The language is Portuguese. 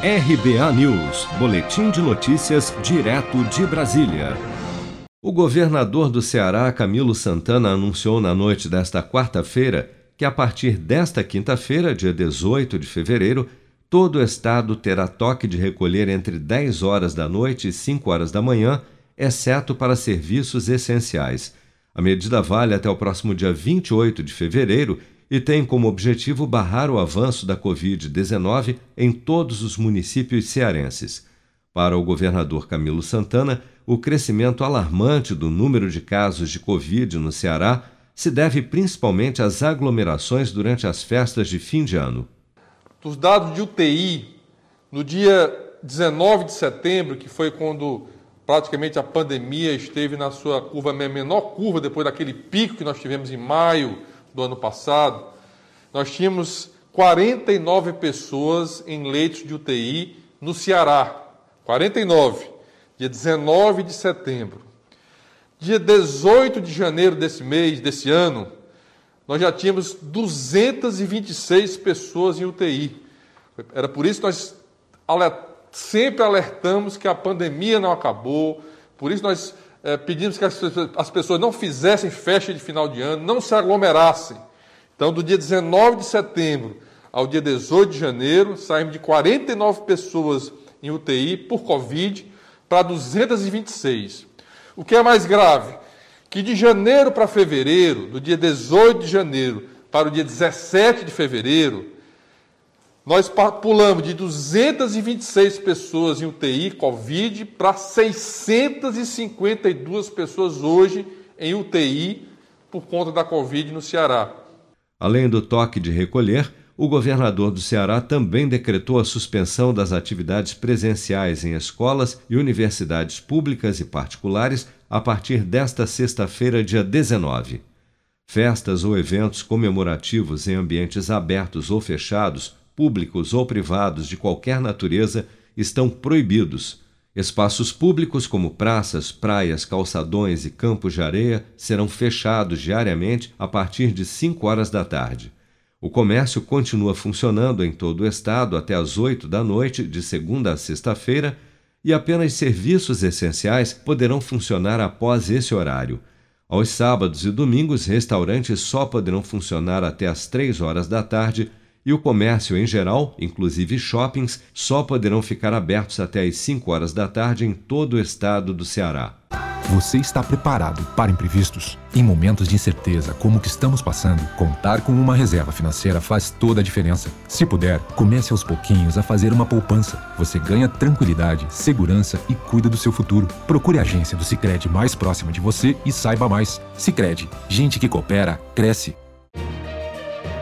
RBA News, Boletim de Notícias, direto de Brasília. O governador do Ceará, Camilo Santana, anunciou na noite desta quarta-feira que, a partir desta quinta-feira, dia 18 de fevereiro, todo o estado terá toque de recolher entre 10 horas da noite e 5 horas da manhã, exceto para serviços essenciais. A medida vale até o próximo dia 28 de fevereiro e tem como objetivo barrar o avanço da Covid-19 em todos os municípios cearenses. Para o governador Camilo Santana, o crescimento alarmante do número de casos de Covid no Ceará se deve principalmente às aglomerações durante as festas de fim de ano. Dos dados de UTI, no dia 19 de setembro, que foi quando praticamente a pandemia esteve na sua curva, menor curva, depois daquele pico que nós tivemos em maio do ano passado, nós tínhamos 49 pessoas em leitos de UTI no Ceará. 49, dia 19 de setembro. Dia 18 de janeiro desse mês, desse ano, nós já tínhamos 226 pessoas em UTI. Era por isso que nós sempre alertamos que a pandemia não acabou, por isso nós é, pedimos que as, as pessoas não fizessem festa de final de ano, não se aglomerassem. Então, do dia 19 de setembro ao dia 18 de janeiro, saímos de 49 pessoas em UTI por Covid para 226. O que é mais grave? Que de janeiro para fevereiro, do dia 18 de janeiro para o dia 17 de fevereiro, nós pulamos de 226 pessoas em UTI Covid para 652 pessoas hoje em UTI por conta da Covid no Ceará. Além do toque de recolher, o governador do Ceará também decretou a suspensão das atividades presenciais em escolas e universidades públicas e particulares a partir desta sexta-feira, dia 19. Festas ou eventos comemorativos em ambientes abertos ou fechados públicos ou privados de qualquer natureza estão proibidos. Espaços públicos como praças, praias, calçadões e campos de areia serão fechados diariamente a partir de 5 horas da tarde. O comércio continua funcionando em todo o estado até às 8 da noite, de segunda a sexta-feira, e apenas serviços essenciais poderão funcionar após esse horário. Aos sábados e domingos, restaurantes só poderão funcionar até às 3 horas da tarde e o comércio em geral, inclusive shoppings, só poderão ficar abertos até às 5 horas da tarde em todo o estado do Ceará. Você está preparado para imprevistos? Em momentos de incerteza como o que estamos passando, contar com uma reserva financeira faz toda a diferença. Se puder, comece aos pouquinhos a fazer uma poupança. Você ganha tranquilidade, segurança e cuida do seu futuro. Procure a agência do Sicredi mais próxima de você e saiba mais. Sicredi, gente que coopera cresce